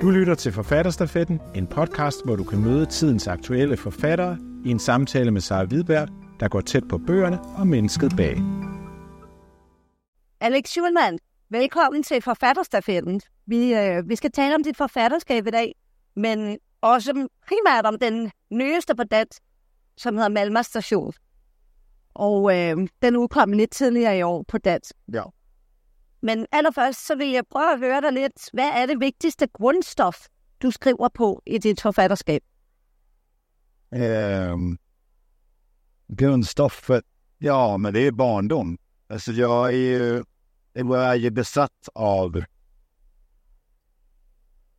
Du lytter til Forfatterstafetten, en podcast, hvor du kan møde tidens aktuelle forfattere i en samtale med Sara Hvidberg, der går tæt på bøgerne og mennesket bag. Alex Schulman, velkommen til Forfatterstafetten. Vi, øh, vi skal tale om dit forfatterskab i dag, men også primært om den nyeste på dansk, som hedder Malmö Station. Og øh, den udkom lidt tidligere i år på dansk. Ja. Men allerførst, så vil jeg prøve at høre dig lidt. Hvad er det vigtigste grundstof, du skriver på i dit forfatterskab? Ehm, grundstoffet, ja men det är barndom. Alltså jag är ju, jag är ju besatt av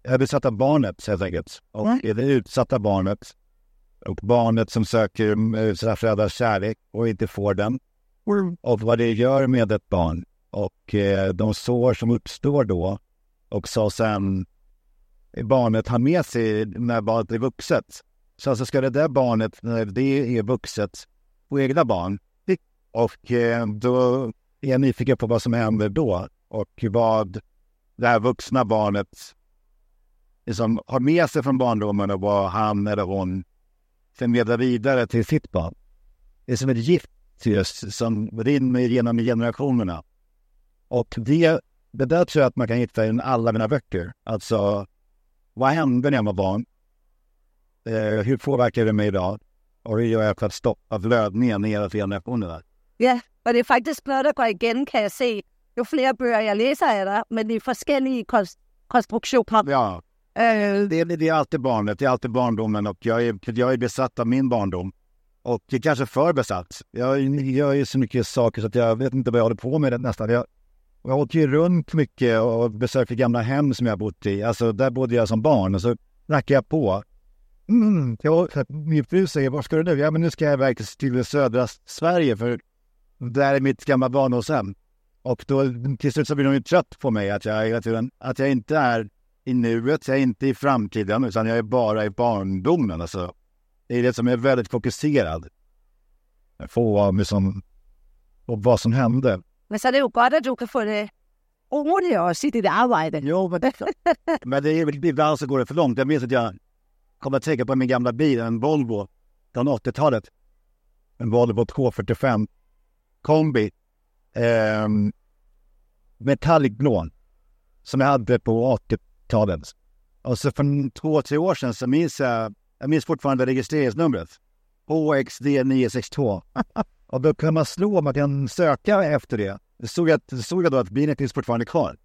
jag är besatt av barnet helt enkelt. Och Ja. det utsatta barnet. Och barnet som söker sina föräldrars kärlek och inte får den. Och vad det gör med ett barn. Och eh, de sår som uppstår då. Och så sen barnet har med sig när barnet är vuxet. Så alltså ska det där barnet, när det är vuxet, få egna barn. Och eh, då är jag nyfiken på vad som händer då. Och vad det här vuxna barnet liksom har med sig från barndomen och vad han eller hon förmedlar vidare till sitt barn. Det är som ett gift just, som rinner genom generationerna. Och det, det där tror jag att man kan hitta i alla mina böcker. Alltså, vad hände när jag var barn? Eh, hur påverkar det mig idag? Och hur gör jag för att stoppa blödningen neråt generationerna? Ja, og det er faktisk noget, der går igen, kan jeg se. Jo flere bøger jeg læser af dig, men i forskellige konst- konstruktioner. Ja, Øh, det, det är alltid barnet, det är alltid barndomen och jag är, jag är besatt av min barndom. Och jag är kanske för besatt. Jag gör ju så mycket saker så att jag vet inte vad jag håller på med nästan. Jag, jag åker ju runt mycket och besöker gamla hem som jag har bott i. Alltså där bodde jag som barn och så knackade jag på. Mm, jag, min fru säger, var ska du nu? Ja men nu ska jag iväg till- södra Sverige för där är mitt gamla barndomshem. Och då till slut så blir de ju trött på mig att jag att jag inte är i nuet, jag är inte i framtiden utan jag är bara i barndomen. Alltså, det är det som är väldigt fokuserad. På liksom, och vad som hände men så er det jo godt, at du kan få det roligt også i dit arbejde. Jo, men, men det är, ibland så går det för långt. Jag minns att jag kommer att tänka på min gamla bil, en Volvo från 80-talet. En Volvo 245 kombi. Eh, Metallicblå. Som jag hade på 80-talet. Och så för två, tre år sedan så minns jag, jag minns fortfarande registreringsnumret. HXD 962. Och då kan man slå om att jag kan söka efter det. Det såg att, det då att bilen finns fortfarande kvar.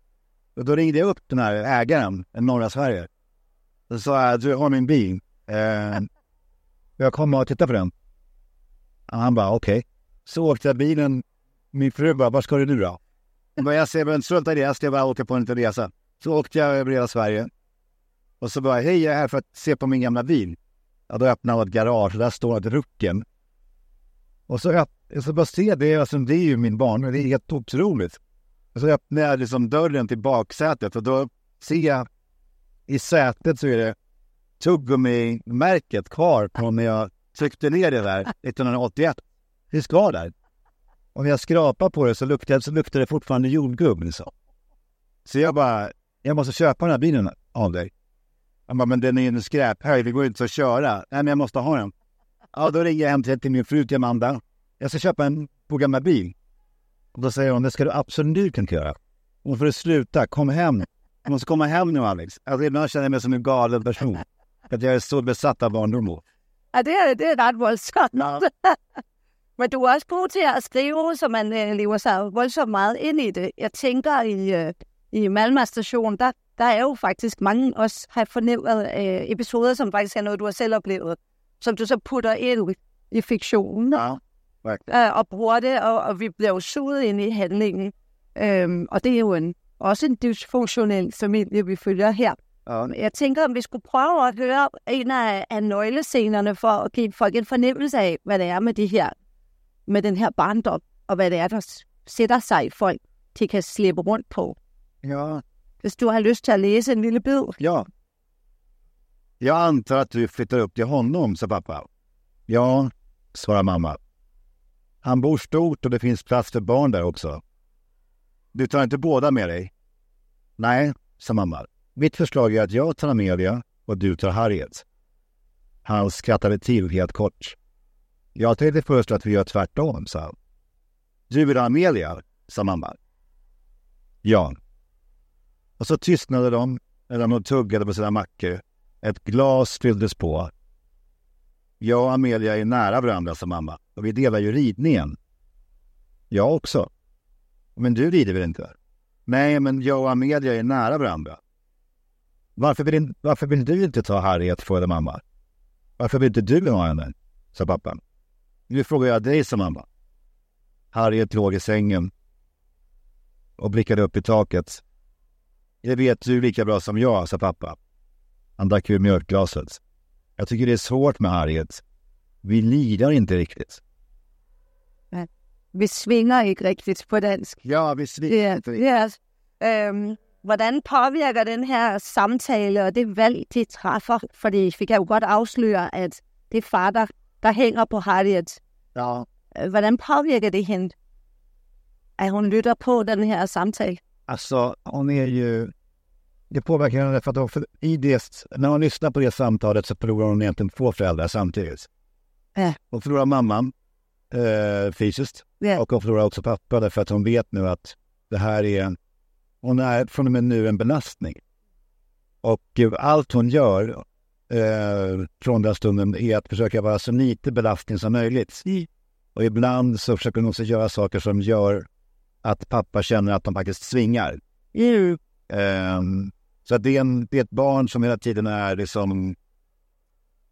Och då ringde jag upp den här ägaren norra Sverige. Då sa jag, du har min bil. Eh, jag kommer och tittar på den. Och han bara, okej. Så åkte jag bilen. Min fru bara, var ska du nu då? Jag bara, jag ser strunta i det, jag ska bara åka på en liten resa. Så åkte jag över hela Sverige. Och så bara, hej jag är här för att se på min gamla bil. Ja, då öppnade jag ett garage där står ett rucken. Och så, jag ska bara se det, alltså, det är ju min barn, det är helt otroligt. Och så öppnar jag liksom dörren till baksätet och då ser jag i sätet så är det tuggummi-märket kvar på när jag tryckte ner det där 1981. Det är kvar där. Och när jag skrapar på det så luktar, så luktar det fortfarande jordgubb. Liksom. Så jag bara, jag måste köpa den här bilen av dig. Han bara, men den är ju en skräphög, det går inte att köra. Nej, men jag måste ha den. Ja, då ringer jag hem till min fru, till Amanda. Jag ska köpa en på gamla bil. Och då säger hon, det ska du absolut inte göra. Hon får du sluta, kom hem. Du måste komma hem nu Alex. Alltså, ibland känner jag mig som en galen person. Att jag är så besatt av barndom. Ja, det er, det ret voldsomt. Ja. Men du er også god til at skrive, så man lever sig voldsomt meget ind i det. Jeg tænker, i, øh, i Malmö station, der, der er jo faktisk mange også har fornemt øh, episoder, som faktisk er noget, du har selv oplevet, som du så putter ind i fiktionen Ja. Øh, og bruger det, og, og vi bliver jo suget ind i handlingen. Øhm, og det er jo en, også en dysfunktionel familie, vi følger her. Ja. Jeg tænker, om vi skulle prøve at høre en af, af nøglescenerne for at give folk en fornemmelse af, hvad det er med det her, med den her barndom, og hvad det er, der sætter sig i folk, de kan slippe rundt på. ja, Hvis du har lyst til at læse en lille bid. ja. Jag antar att du flyttar upp till honom, sa pappa. Ja, svarar mamma. Han bor stort och det finns plats för barn där också. Du tar inte båda med dig? Nej, sa mamma. Mitt förslag är att jag tar Amelia och du tar Harriet. Han skrattade till helt kort. Jag tänkte först att vi gör tvärtom, sa han. Du vill ha Amelia, sa mamma. Ja. Och så tystnade de medan de tuggade på sina mackor. Ett glas fylldes på. Jag och Amelia är nära varandra, sa mamma. Och vi delar ju ridningen. Jag också. Men du rider väl inte? Nej, men jag och Amelia är nära varandra. Varför vill, varför vill du inte ta Harriet, frågade mamma. Varför vill inte du ha henne? sa pappa. Nu frågar jag dig, sa mamma. Harriet låg i sängen och blickade upp i taket. Det vet du lika bra som jag, sa pappa. Han drack ur mjölkglaset. Jag tycker det är svårt med Harriet. Vi lider inte riktigt. Vi svinger ikke rigtigt på dansk. Ja, vi svinger Ja, inte riktigt. ja. Øhm, hvordan påvirker den her samtale og det valg, de træffer? Fordi vi kan jo godt afsløre, at det er far, der, der hænger på Harriet. Ja. Øh, Hvordan påvirker det hende, at hun lytter på den her samtale? Alltså, hon är ju... Det påverkar henne för att för i det, när hon lyssnar på det samtalet så förlorar hon egentligen två föräldrar samtidigt. Ja. Hon förlorar mamman eh, fysiskt Ja. och hon förlorar också pappa därför att hon vet nu att det här är... Hon är från och med nu en belastning. Och allt hon gör eh, från den stunden är att försöka vara så lite belastning som möjligt. Och ibland så försöker hon också göra saker som gör att pappa känner att de faktiskt svingar. Ehm, så att det, är en, det är ett barn som hela tiden är liksom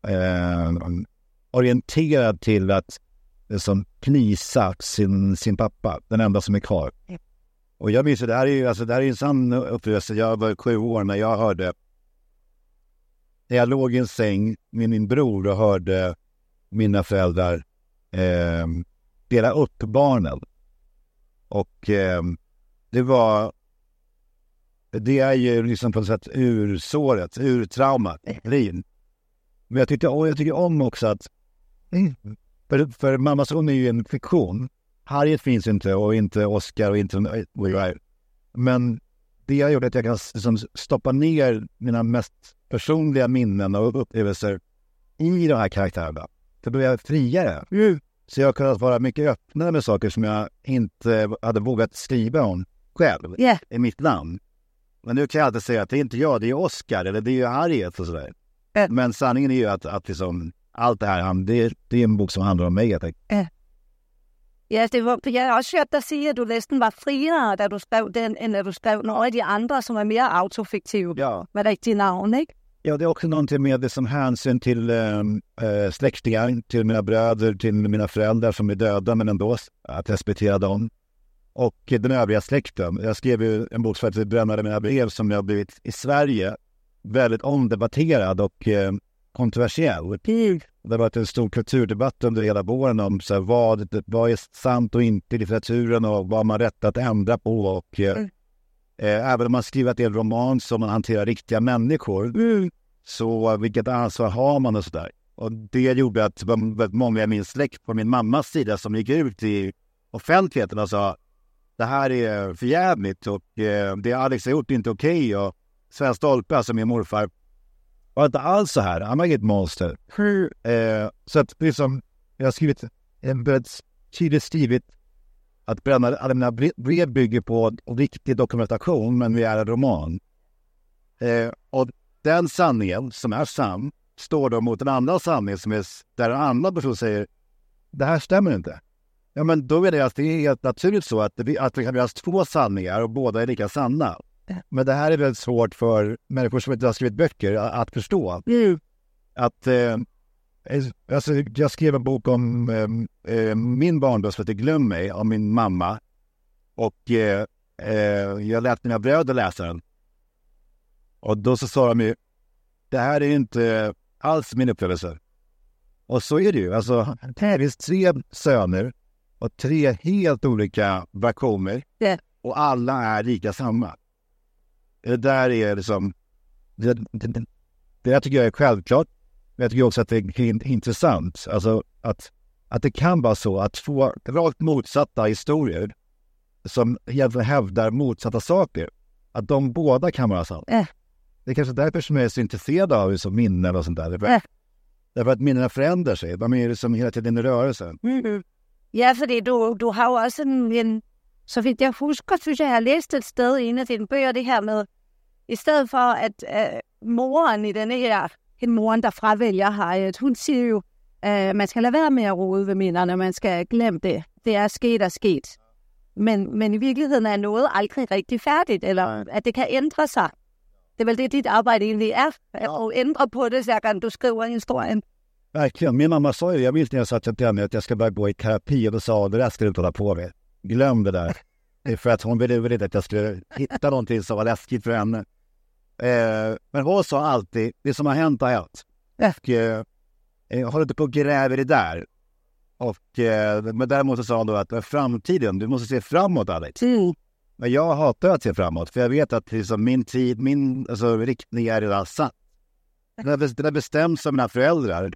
ehm, orienterad till att liksom plisa sin, sin pappa, den enda som är kvar. Och jag minns det här är ju alltså, det här är en sann upplevelse. Jag var sju år när jag hörde, när jag låg i en säng med min bror och hörde mina föräldrar eh, dela upp barnen. Och eh, det var... Det är ju liksom på något sätt ur såret, ur traumat, Lin. Men jag tyckte, och jag tycker om också att... För, för mammas hon är ju en fiktion. Harriet finns inte och inte Oscar och inte... Men det har gjort att jag kan liksom stoppa ner mina mest personliga minnen och upplevelser i de här karaktärerna. Då blir jag friare. Så jag har kunnat vara mycket öppnare med saker som jag inte hade vågat skriva om själv Ja, i mitt namn. Men nu kan jag alltid säga att det är inte jag, det är Oscar eller det är ju Harriet och sådär. Ja. Men sanningen är ju att, att liksom, allt det här, det, det är en bok som handlar om mig. Jag tänker. ja det var, jeg har også hørt dig sige, at du næsten var friere, da du skrev den, end da du skrev nogle af de andre, som er mere autofiktive. Ja. Med rigtige navn, ikke? ja, det är också någonting med det som hänsyn till äh, släktingar, till mina bröder, till mina föräldrar som är döda men ändå att respektera dem. Och den övriga släkten. Jag skrev ju en bok som heter Brännade mina brev som har blivit i Sverige väldigt omdebatterad och eh, kontroversiell. Det har varit en stor kulturdebatt under hela våren om så här, vad, vad är sant och inte i litteraturen och vad man rätt att ändra på. Och, eh, Mm. eh, även om man skriver att det är en roman som man hanterar riktiga människor, så vilket ansvar har man och sådär. Och det gjorde att det var väldigt många i min släkt på min mammas sida som gick ut i offentligheten och sa det här är för jävligt och eh, det Alex har gjort är inte okej. Och Sven Stolpe, alltså min morfar, var inte alls så här. Han var inget monster. Eh, så att liksom, jag har skrivit, tydligt skrivit att bränna alla mina bre- brev bygger på riktig dokumentation, men vi är en roman. Eh, och den sanningen som är sann står då mot en annan sanning som är där en annan person säger det här stämmer inte. Ja, men då är det att det är helt naturligt så att det, att det kan finnas två sanningar och båda är lika sanna. Men det här är väldigt svårt för människor som inte har skrivit böcker att, förstå. Att, eh, alltså, jag skrev en bok om eh, eh, min barndom som heter Glöm mig, om min mamma. Och eh, eh, jag lät mina bröder läsa den. Och då så sa de ju, det här är inte alls min upplevelse. Och så är det ju. Alltså, det finns tre söner och tre helt olika versioner. Ja. Och alla är lika samma. Det där är liksom... Det, det, det, det där tycker jag är självklart. Men jag tycker också att det är in- intressant. Alltså att, att det kan vara så att två rakt motsatta historier som egentligen hävdar motsatta saker, att de båda kan vara sanna. Ja. Det är kanske därför som jag är så intresserad av liksom, minnen och sånt där. Därför, Ja. därför att minnena förändrar sig. De är liksom hela tiden i rörelse. Mm. Ja, fordi du, du har jo også en, en, så vidt jeg husker, synes jeg, jeg har læst et sted i en af dine bøger, det her med, i stedet for at øh, moren i denne her, en moren, der fravælger Harriet, hun siger jo, øh, man skal lade være med at rode ved minderne, man skal glemme det. Det er sket og sket. Men, men i virkeligheden er noget aldrig rigtig færdigt, eller at det kan ændre sig. Det er vel det, dit arbejde egentlig er, at ændre på det, hver gang du skriver historien. Verkligen. Min mamma sa ju, jag minns när jag sa till henne att jag ska börja gå i terapi och då sa hon, det där ska du inte hålla på med. Glöm det där. För att hon ville väl inte att jag skulle hitta någonting som var läskigt för henne. Eh, men hon sa alltid, det som har hänt har hänt. Och, eh, eh, håll inte på och gräv i det där. Och, eh, men däremot så sa hon då att framtiden, du måste se framåt Alex. Mm. Men jag hatar att se framåt, för jag vet att liksom min tid, min alltså, riktning är redan satt. Den har bestämts av mina föräldrar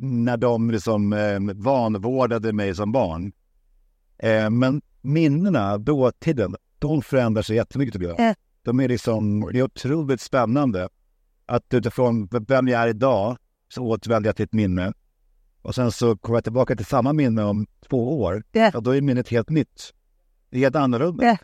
när de liksom eh, vanvårdade mig som barn. Eh, men minnena, dåtiden, de förändrar sig jättemycket tycker jag. Ja. De är liksom, det är otroligt spännande att utifrån vem jag är idag så återvänder jag till ett minne. Och sen så kommer jag tillbaka till samma minne om två år. Ja. Och då är minnet helt nytt. Det är helt annorlunda. Ja.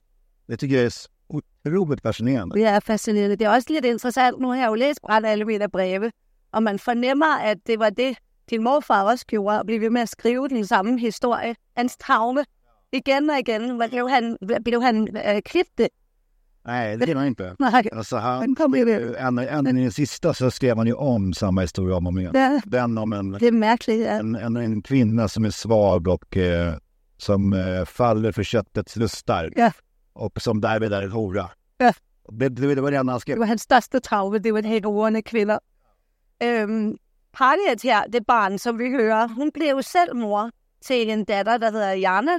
Det tycker jag är otroligt fascinerende. Det er fascinerende. Det er også lidt interessant. Nu har jeg jo læst Bræt alle mine breve, og man fornemmer, at det var det, din morfar også gjorde, at blive ved med at skrive den samme historie. Hans traume. Igen og igen blev han, blev han øh, det. Nej, det är han inte. Nej, Alltså han, han det. en, en, i den sista så skrev han ju om samma historia om och om igen. Ja, Den om en, det er mærkeligt. Ja. en, en, en kvinna som är svag och eh, som eh, faller för köttets lustar. Ja. Och som därmed är en hora. Ja. Det, det, det var det enda han Det skrev. var hans største traume, det var heroerne kvinder. Øhm, Harriet her, det barn, som vi hører, hun blev jo selv mor til en datter, der hedder Jana.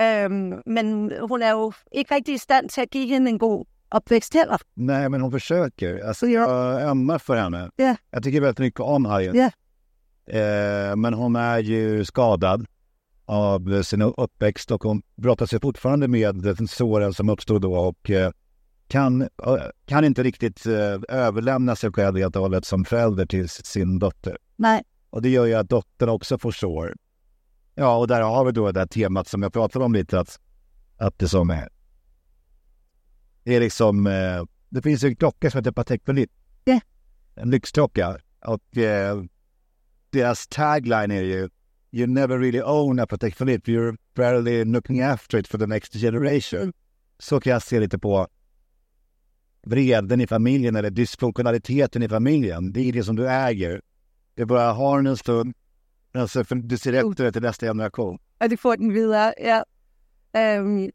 Øhm, men hun er jo ikke rigtig i stand til at give hende en god opvækst heller. Nej, men hon försöker. Alltså, Ja. jag ömmar för henne. Ja. Jag tycker väldigt mycket om Harriet. Ja. Eh, men hon är ju skadad av sin uppväxt och hon brottas ju fortfarande med den såren som uppstod då och eh, kan, kan inte riktigt överlämna sig själv helt och hållet som förälder till sin dotter. Nej, Och det gör ju att dottern också får sår. Ja, och där har vi då det här temat som jag pratade om lite, att, att det som är... Det är liksom... Det finns ju en klocka som heter Patek Philippe. Ja. En lyxklocka. Och eh, deras tagline är ju You never really own a Patek Philippe, you're barely looking after it for the next generation. Så kan jag se lite på vreden i familjen eller dysfunktionaliteten i familjen. Det är det som du äger. Du bara har den en stund, men så du ser efter det till nästa generation. og de får den videre, ja. Øhm,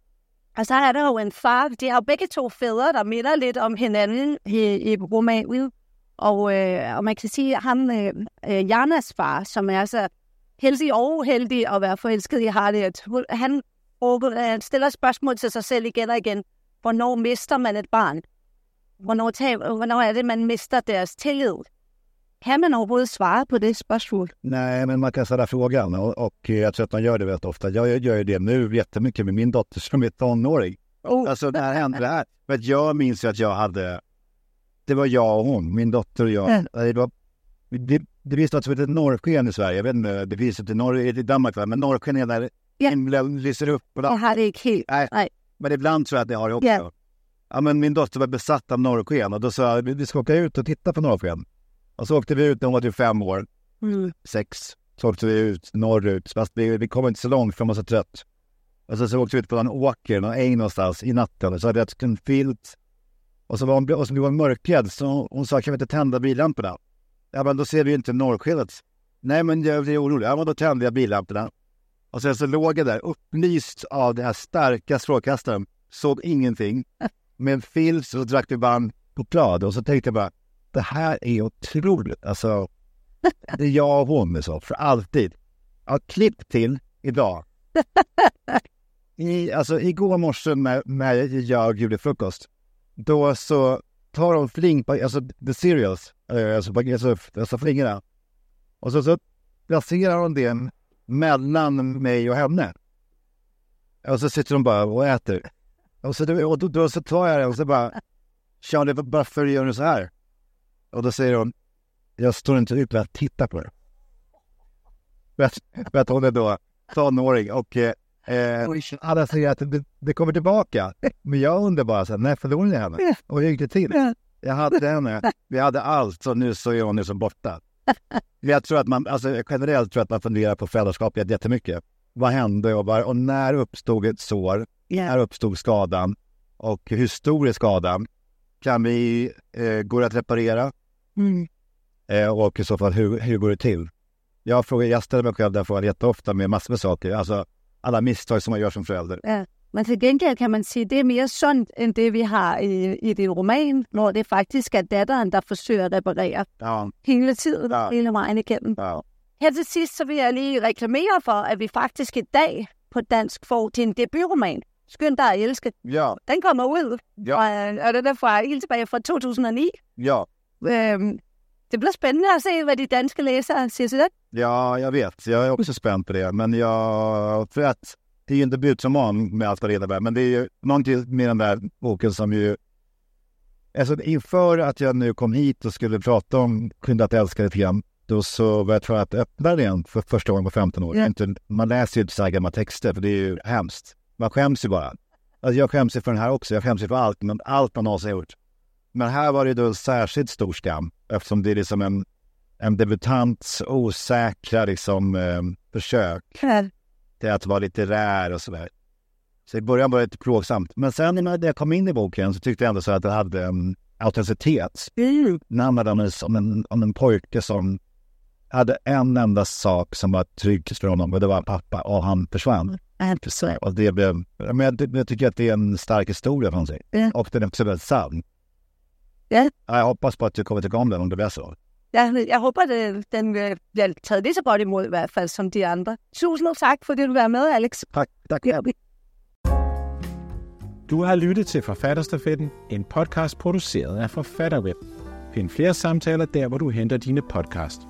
og så er der jo en far, de har jo begge to fædre, der minder lidt om hinanden i, i romanen. Og, øh, og man kan sige, at ham, øh, øh, Janas far, som er så heldig og uheldig at være forelsket i Harriet, han øh, stiller spørgsmål til sig selv igen og igen. Hvornår mister man et barn? Hvornår, tager, hvornår er det, man mister deres tillid? Kan man overhovedet svare på det spørgsmål? Nej, men man kan ställa frågan och, och jag tror att man gör det väldigt ofta. Jag gör ju det nu jättemycket med min dotter som är tonåring. Oh, Alltså när hände det här? Att jag minns ju att jag hade, det var jag och hon, min dotter och jag. Det, var, det, det finns något som heter norrsken i Sverige. Jag vet inte, det finns inte i, norr, i Danmark, va? men norrsken är när Ja. himlen lyser upp. Och det ikke helt. Nej. Men ibland tror jag att det har det också. Ja. Ja, men min dotter var besatt av norrsken och då sa jag, vi ska åka ut och titta på norrsken. Och så åkte vi ut när hon var typ fem år, Mm. sex. Så åkte vi ut norrut, fast vi, vi kom inte så långt för man var så trött. Och så, så åkte vi ut på någon åker, någon äng någonstans i natten. Så hade jag en filt. Och så var hon, och så blev hon mörkrädd, så hon sa, kan vi inte tända billamporna? Ja, men då ser vi ju inte norrskenet. Nej, men jag blir orolig. Ja, men då tände jag billamporna. Och sen så låg jag där upplyst av den här starka strålkastaren. Såg ingenting. Med en filt så drack vi varm choklad. Och så tänkte jag bara, det här är otroligt. Alltså, det är jag och hon så, för alltid. Ja, klipp till idag. I, alltså igår morse när, när jag gjorde frukost. Då så tar de fling alltså the cereals, eh, alltså, alltså, alltså flingorna. Och så, så placerar hon det mellan mig och henne. Och så sitter de bara och äter. Och så, och då, då så tar jag det och så bara Charlie, varför gör du så här? Och då säger hon, jag står inte ut med att titta på det. För att, hon är då tonåring och eh, eh, alla säger att det, det kommer tillbaka. Men jag undrar bara, så här, när förlorade jag henne? Och hur gick det till? Jag hade henne, vi hade allt och nu så är hon liksom borta. Jag tror att man, alltså generellt tror jag att man funderar på föräldraskap jättemycket. Vad hände och, var, och när uppstod ett sår? När uppstod skadan? Och hur stor är skadan? Kan vi, eh, går det att reparera? Mm. Eh, och i så fall, hur, hur går det till? Jag, frågar, jag ställer mig själv den frågan jätteofta med massor med saker. Alltså alla misstag som man gör som förälder. Ja. Men till gengæld kan man sige, det är mer sunt än det vi har i, i din roman, når det faktisk er datteren, der forsøger at reparere Ja, hele tiden, Ja. hele vejen igennem. ja. Her til sidst, så vil jeg lige reklamere for, at vi faktisk i dag på dansk får din debutroman, Skynd dig at elske. ja, Den kommer ud, Ja. og, og den er fra, helt tilbage fra 2009. ja. Øhm, det bliver spændende at se, hvad de danske læsere siger til den. Ja, jag vet. Jag är också spänd på det. Men jag... För att det är ju en debutroman med allt vad det innebär. Men det är ju någonting med den där boken som ju... Alltså inför att jag nu kom hit och skulle prata om Skynda att älska lite grann. Då så var jag tvungen att öppna den för första gången på 15 år. Inte, man läser ju inte så här gamla texter för det är ju hemskt. Man skäms ju bara. Alltså jag skäms ju för den här också. Jag skäms ju för allt, men allt man någonsin gjort. Men här var det då en särskilt stor skam eftersom det är liksom en, en debutants osäkra liksom, eh, försök till att vara litterär och sådär. Så i början var det lite plågsamt. Men sen när jag kom in i boken så tyckte jag ändå så att det hade en autenticitet. Mm. Den handlade om en, om, en, om en pojke som hade en enda sak som var tryggt för honom och det var pappa och han försvann. Ja, så. Och det blev, men jag, jag tycker att det är en stark historia från sig. Ja. Och den är också väldigt sann. Ja. Jag hoppas på att du kommer tycka om den om det blir så. Jeg, jeg håber, det, den taget lige så godt imod i hvert fald som de andre. Tusind tak, fordi du var med, Alex. Tack, tack. Ja, Du har lyttet til Forfatterstafetten, en podcast produceret af Forfatterweb. Find flere samtaler der, hvor du henter dine podcast.